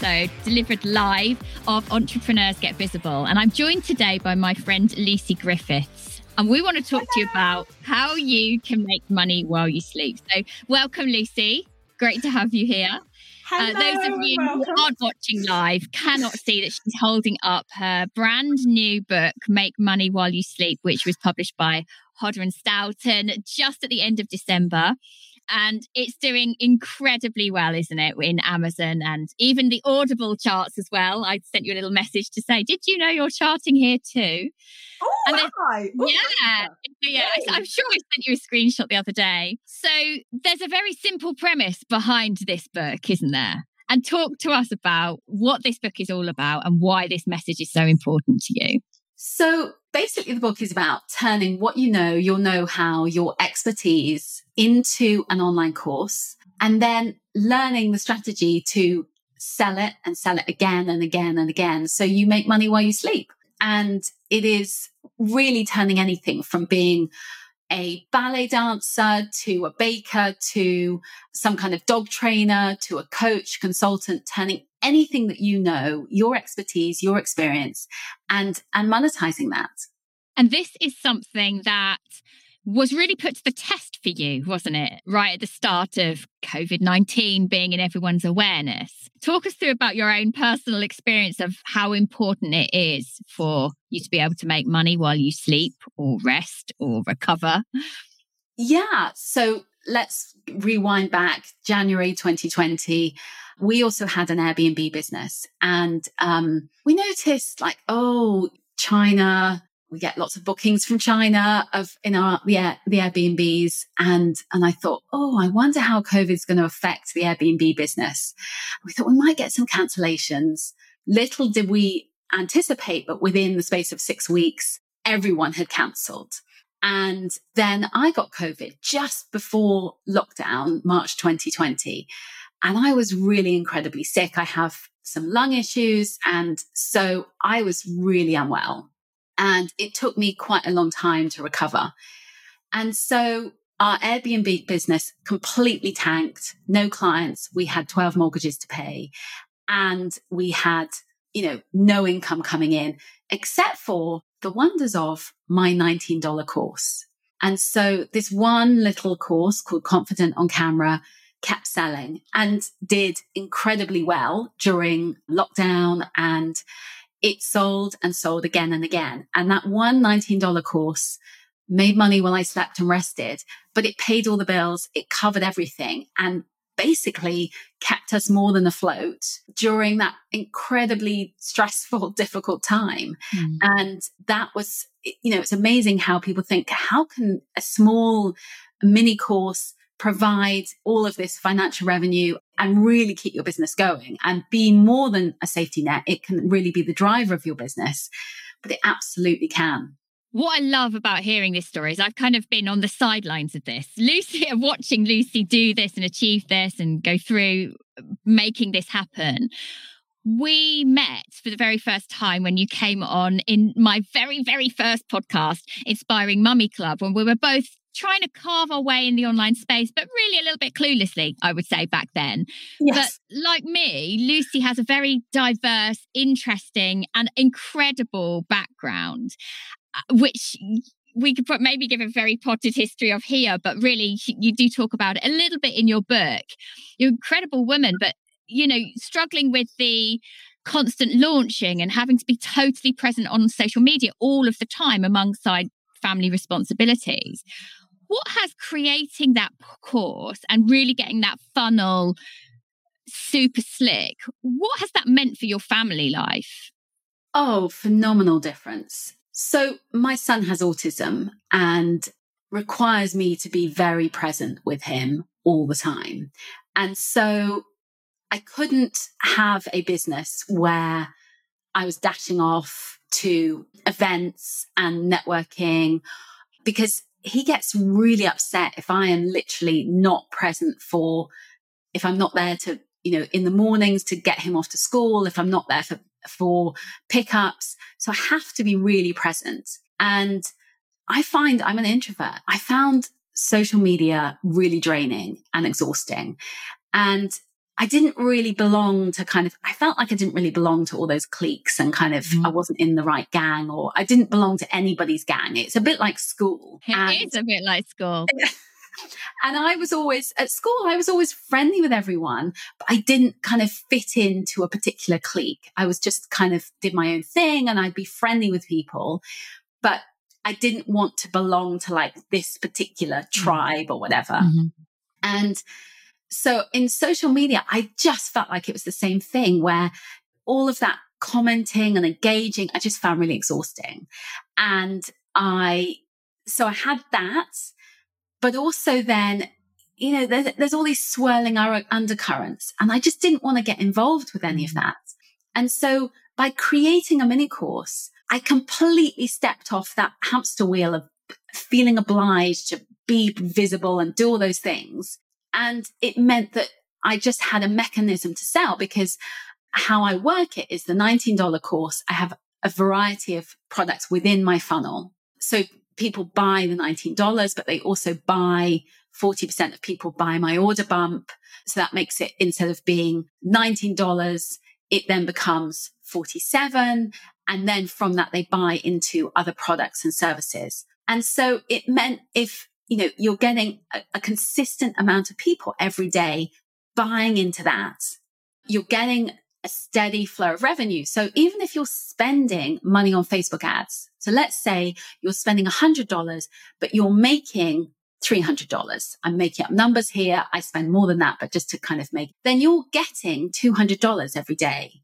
delivered live of Entrepreneurs Get Visible. And I'm joined today by my friend Lucy Griffiths. And we want to talk Hello. to you about how you can make money while you sleep. So, welcome, Lucy. Great to have you here. Hello, uh, those of you welcome. who aren't watching live cannot see that she's holding up her brand new book, Make Money While You Sleep, which was published by Hodder and Stoughton just at the end of December and it's doing incredibly well, isn't it, in Amazon and even the Audible charts as well. I sent you a little message to say, did you know you're charting here too? Oh, and then, I? Oh, yeah, yeah. I'm sure I sent you a screenshot the other day. So there's a very simple premise behind this book, isn't there? And talk to us about what this book is all about and why this message is so important to you. So basically, the book is about turning what you know, your know how, your expertise into an online course and then learning the strategy to sell it and sell it again and again and again. So you make money while you sleep. And it is really turning anything from being a ballet dancer to a baker to some kind of dog trainer to a coach, consultant, turning anything that you know, your expertise, your experience and, and monetizing that. And this is something that was really put to the test for you, wasn't it? Right at the start of COVID 19 being in everyone's awareness. Talk us through about your own personal experience of how important it is for you to be able to make money while you sleep or rest or recover. Yeah. So let's rewind back January 2020. We also had an Airbnb business and um, we noticed like, oh, China, we get lots of bookings from China of in our the, the Airbnbs and and I thought, oh, I wonder how COVID's going to affect the Airbnb business. We thought we might get some cancellations. Little did we anticipate, but within the space of six weeks, everyone had cancelled. And then I got COVID just before lockdown, March 2020. And I was really incredibly sick. I have some lung issues. And so I was really unwell. And it took me quite a long time to recover. And so our Airbnb business completely tanked, no clients. We had 12 mortgages to pay and we had, you know, no income coming in except for the wonders of my $19 course. And so this one little course called Confident on Camera kept selling and did incredibly well during lockdown and it sold and sold again and again. And that one $19 course made money while I slept and rested, but it paid all the bills. It covered everything and basically kept us more than afloat during that incredibly stressful, difficult time. Mm. And that was, you know, it's amazing how people think, how can a small mini course provide all of this financial revenue and really keep your business going and be more than a safety net. It can really be the driver of your business, but it absolutely can. What I love about hearing this story is I've kind of been on the sidelines of this. Lucy, watching Lucy do this and achieve this and go through making this happen. We met for the very first time when you came on in my very, very first podcast, Inspiring Mummy Club, when we were both trying to carve our way in the online space, but really a little bit cluelessly, I would say back then. Yes. But like me, Lucy has a very diverse, interesting, and incredible background, uh, which we could maybe give a very potted history of here, but really you do talk about it a little bit in your book. You're an incredible woman, but you know, struggling with the constant launching and having to be totally present on social media all of the time alongside family responsibilities what has creating that course and really getting that funnel super slick, what has that meant for your family life? Oh, phenomenal difference. So, my son has autism and requires me to be very present with him all the time. And so, I couldn't have a business where I was dashing off to events and networking because he gets really upset if I am literally not present for, if I'm not there to, you know, in the mornings to get him off to school, if I'm not there for, for pickups. So I have to be really present. And I find I'm an introvert. I found social media really draining and exhausting. And I didn't really belong to kind of, I felt like I didn't really belong to all those cliques and kind of, mm. I wasn't in the right gang or I didn't belong to anybody's gang. It's a bit like school. It and, is a bit like school. and I was always at school, I was always friendly with everyone, but I didn't kind of fit into a particular clique. I was just kind of did my own thing and I'd be friendly with people, but I didn't want to belong to like this particular mm. tribe or whatever. Mm-hmm. And so in social media, I just felt like it was the same thing where all of that commenting and engaging, I just found really exhausting. And I, so I had that, but also then, you know, there's, there's all these swirling undercurrents and I just didn't want to get involved with any of mm. that. And so by creating a mini course, I completely stepped off that hamster wheel of feeling obliged to be visible and do all those things and it meant that I just had a mechanism to sell because how I work it is the $19 course. I have a variety of products within my funnel. So people buy the $19, but they also buy 40% of people buy my order bump. So that makes it instead of being $19, it then becomes 47. And then from that, they buy into other products and services. And so it meant if you know, you're getting a, a consistent amount of people every day buying into that. You're getting a steady flow of revenue. So even if you're spending money on Facebook ads, so let's say you're spending $100, but you're making $300. I'm making up numbers here. I spend more than that, but just to kind of make, then you're getting $200 every day.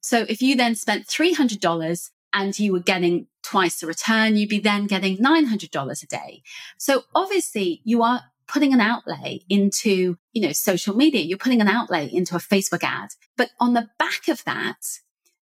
So if you then spent $300 and you were getting twice the return, you'd be then getting $900 a day. So obviously you are putting an outlay into, you know, social media. You're putting an outlay into a Facebook ad. But on the back of that,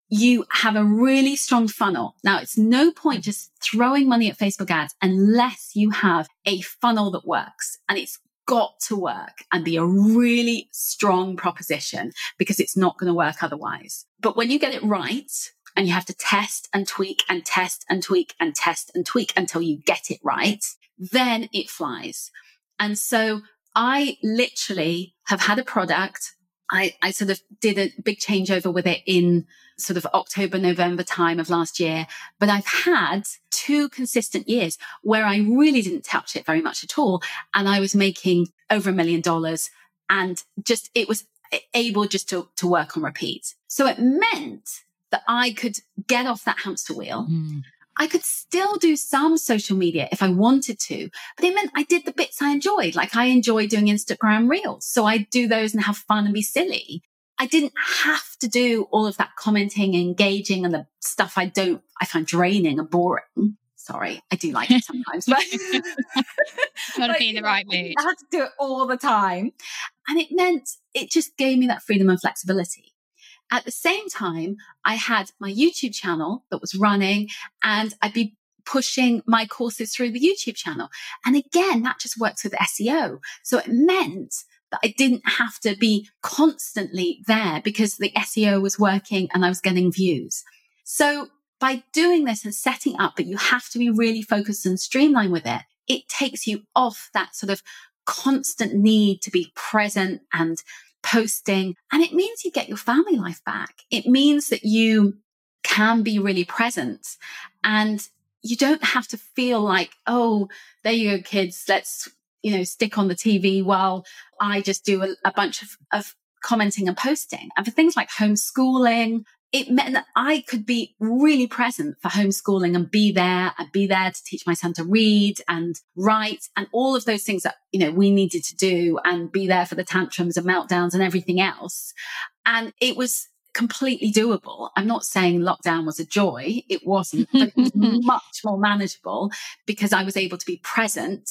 you have a really strong funnel. Now it's no point just throwing money at Facebook ads unless you have a funnel that works and it's got to work and be a really strong proposition because it's not going to work otherwise. But when you get it right, and you have to test and tweak and test and tweak and test and tweak until you get it right, then it flies. And so I literally have had a product. I, I sort of did a big changeover with it in sort of October, November time of last year. But I've had two consistent years where I really didn't touch it very much at all. And I was making over a million dollars and just, it was able just to, to work on repeat. So it meant that I could get off that hamster wheel. Mm. I could still do some social media if I wanted to, but it meant I did the bits I enjoyed. Like I enjoy doing Instagram reels. So I do those and have fun and be silly. I didn't have to do all of that commenting, engaging and the stuff I don't, I find draining and boring. Sorry, I do like it sometimes, but got to be in the right mood. I had to do it all the time. And it meant it just gave me that freedom and flexibility. At the same time, I had my YouTube channel that was running and I'd be pushing my courses through the YouTube channel. And again, that just works with SEO. So it meant that I didn't have to be constantly there because the SEO was working and I was getting views. So by doing this and setting up that you have to be really focused and streamlined with it, it takes you off that sort of constant need to be present and posting. And it means you get your family life back. It means that you can be really present and you don't have to feel like, oh, there you go, kids, let's, you know, stick on the TV while I just do a, a bunch of, of commenting and posting. And for things like homeschooling, it meant that I could be really present for homeschooling and be there and be there to teach my son to read and write and all of those things that, you know, we needed to do and be there for the tantrums and meltdowns and everything else. And it was completely doable. I'm not saying lockdown was a joy. It wasn't, but it was much more manageable because I was able to be present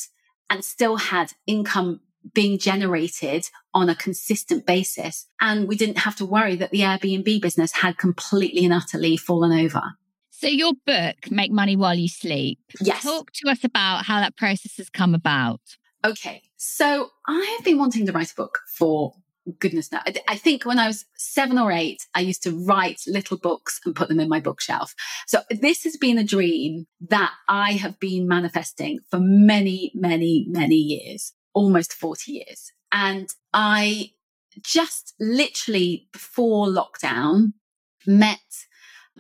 and still had income being generated on a consistent basis. And we didn't have to worry that the Airbnb business had completely and utterly fallen over. So, your book, Make Money While You Sleep, Yes. talk to us about how that process has come about. Okay. So I have been wanting to write a book for goodness now. I- I think when I was seven or eight, I used to write little books and put them in my bookshelf. So this has been a dream that I have been manifesting for many, many, many years, almost 40 years. And I just literally before lockdown met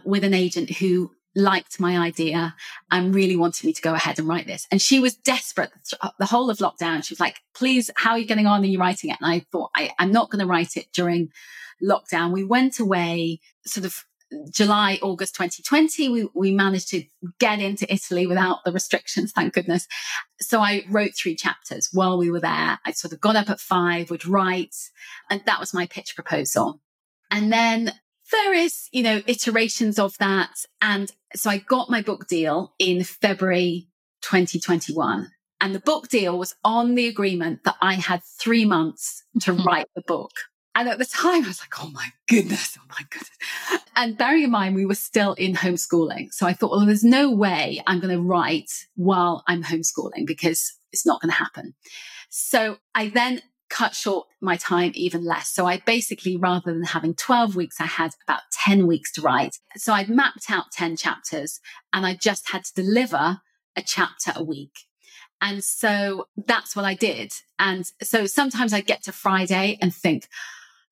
with an agent who liked my idea and really wanted me to go ahead and write this. And she was desperate uh, the whole of lockdown. She was like, please, how are you getting on? Are you writing it? And I thought, I, I'm not going to write it during lockdown. We went away sort of July, August 2020. We, we managed to get into Italy without the restrictions, thank goodness. So I wrote three chapters while we were there. I sort of got up at five, would write, and that was my pitch proposal. And then various, you know, iterations of that. And so I got my book deal in February 2021. And the book deal was on the agreement that I had three months to hmm. write the book. And at the time, I was like, oh my goodness, oh my goodness. And bearing in mind, we were still in homeschooling. So I thought, well, there's no way I'm going to write while I'm homeschooling because it's not going to happen. So I then cut short my time even less. So I basically, rather than having 12 weeks, I had about 10 weeks to write. So I'd mapped out 10 chapters and I just had to deliver a chapter a week. And so that's what I did. And so sometimes I'd get to Friday and think,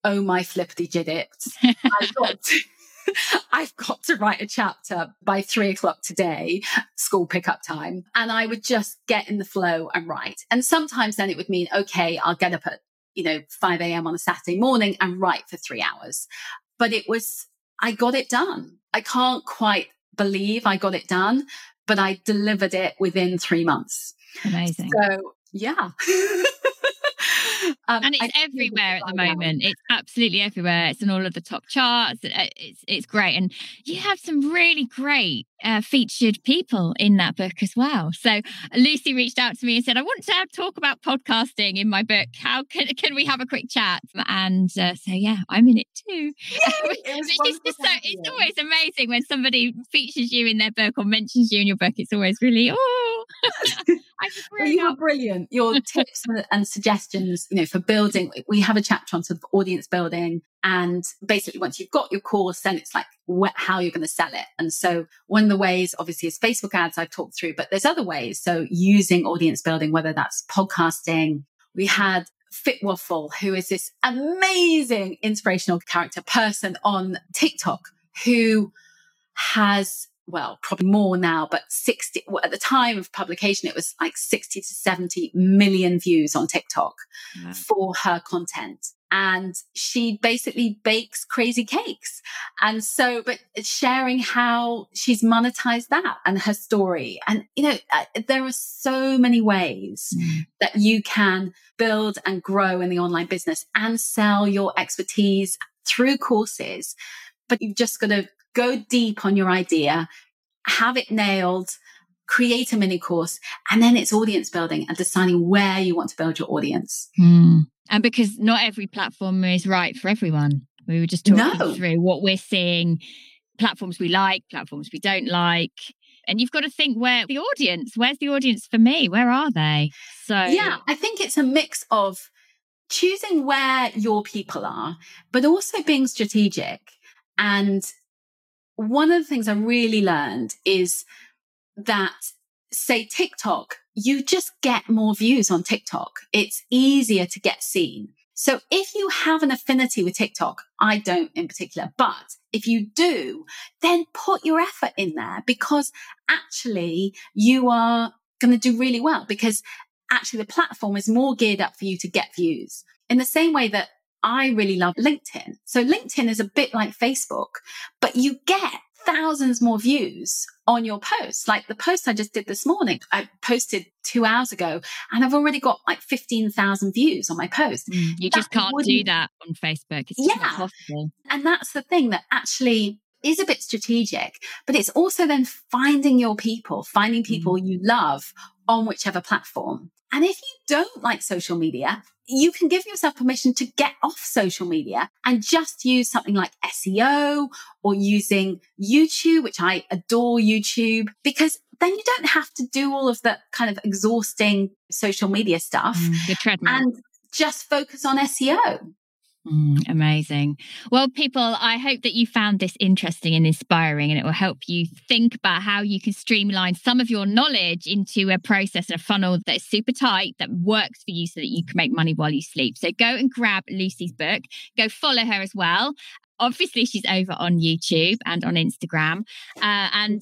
oh my flippity jibbit, I've got to, I've got to write a chapter by three o'clock today, school pickup time. And I would just get in the flow and write. And sometimes then it would mean, okay, I'll get up at, you know, 5 a.m. on a Saturday morning and write for three hours. But it was, I got it done. I can't quite believe I got it done, but I delivered it within three months. Amazing. So yeah. Um, and it's everywhere at the moment. It's absolutely everywhere. It's in all of the top charts. It's it's great, and you have some really great uh, featured people in that book as well. So Lucy reached out to me and said, "I want to talk about podcasting in my book. How can can we have a quick chat?" And uh, so yeah, I'm in it too. it's just so it's always amazing when somebody features you in their book or mentions you in your book. It's always really oh. well, you are brilliant. Your tips and suggestions, you know, for building. We have a chapter on sort of audience building, and basically, once you've got your course, then it's like wh- how you're going to sell it. And so, one of the ways, obviously, is Facebook ads. I've talked through, but there's other ways. So, using audience building, whether that's podcasting. We had Fit Waffle, who is this amazing inspirational character person on TikTok who has well, probably more now, but 60, well, at the time of publication, it was like 60 to 70 million views on TikTok yeah. for her content. And she basically bakes crazy cakes. And so, but sharing how she's monetized that and her story. And, you know, uh, there are so many ways mm. that you can build and grow in the online business and sell your expertise through courses. But you've just got to go deep on your idea, have it nailed, create a mini course, and then it's audience building and deciding where you want to build your audience. Mm. And because not every platform is right for everyone. We were just talking no. through what we're seeing platforms we like, platforms we don't like. And you've got to think where the audience, where's the audience for me? Where are they? So, yeah, I think it's a mix of choosing where your people are, but also being strategic and one of the things I really learned is that, say, TikTok, you just get more views on TikTok. It's easier to get seen. So if you have an affinity with TikTok, I don't in particular, but if you do, then put your effort in there because actually you are going to do really well because actually the platform is more geared up for you to get views in the same way that I really love LinkedIn. So LinkedIn is a bit like Facebook, but you get thousands more views on your posts. Like the post I just did this morning, I posted two hours ago and I've already got like 15,000 views on my post. Mm, you that just can't do that on Facebook. It's yeah. And that's the thing that actually is a bit strategic, but it's also then finding your people, finding people mm. you love on whichever platform. And if you don't like social media, you can give yourself permission to get off social media and just use something like SEO or using YouTube, which I adore YouTube because then you don't have to do all of the kind of exhausting social media stuff. Mm, the treadmill. And just focus on SEO. Mm, amazing. Well, people, I hope that you found this interesting and inspiring, and it will help you think about how you can streamline some of your knowledge into a process and a funnel that is super tight that works for you so that you can make money while you sleep. So go and grab Lucy's book, go follow her as well. Obviously, she's over on YouTube and on Instagram. Uh, and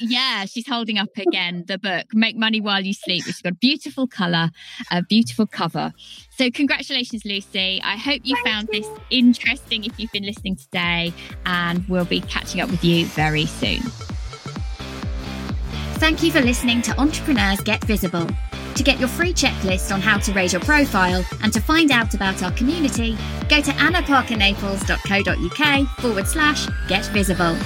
yeah, she's holding up again the book, Make Money While You Sleep, which has got a beautiful colour, a beautiful cover. So, congratulations, Lucy. I hope you Thank found you. this interesting if you've been listening today, and we'll be catching up with you very soon. Thank you for listening to Entrepreneurs Get Visible. To get your free checklist on how to raise your profile and to find out about our community, go to annaparkernaples.co.uk forward slash get visible.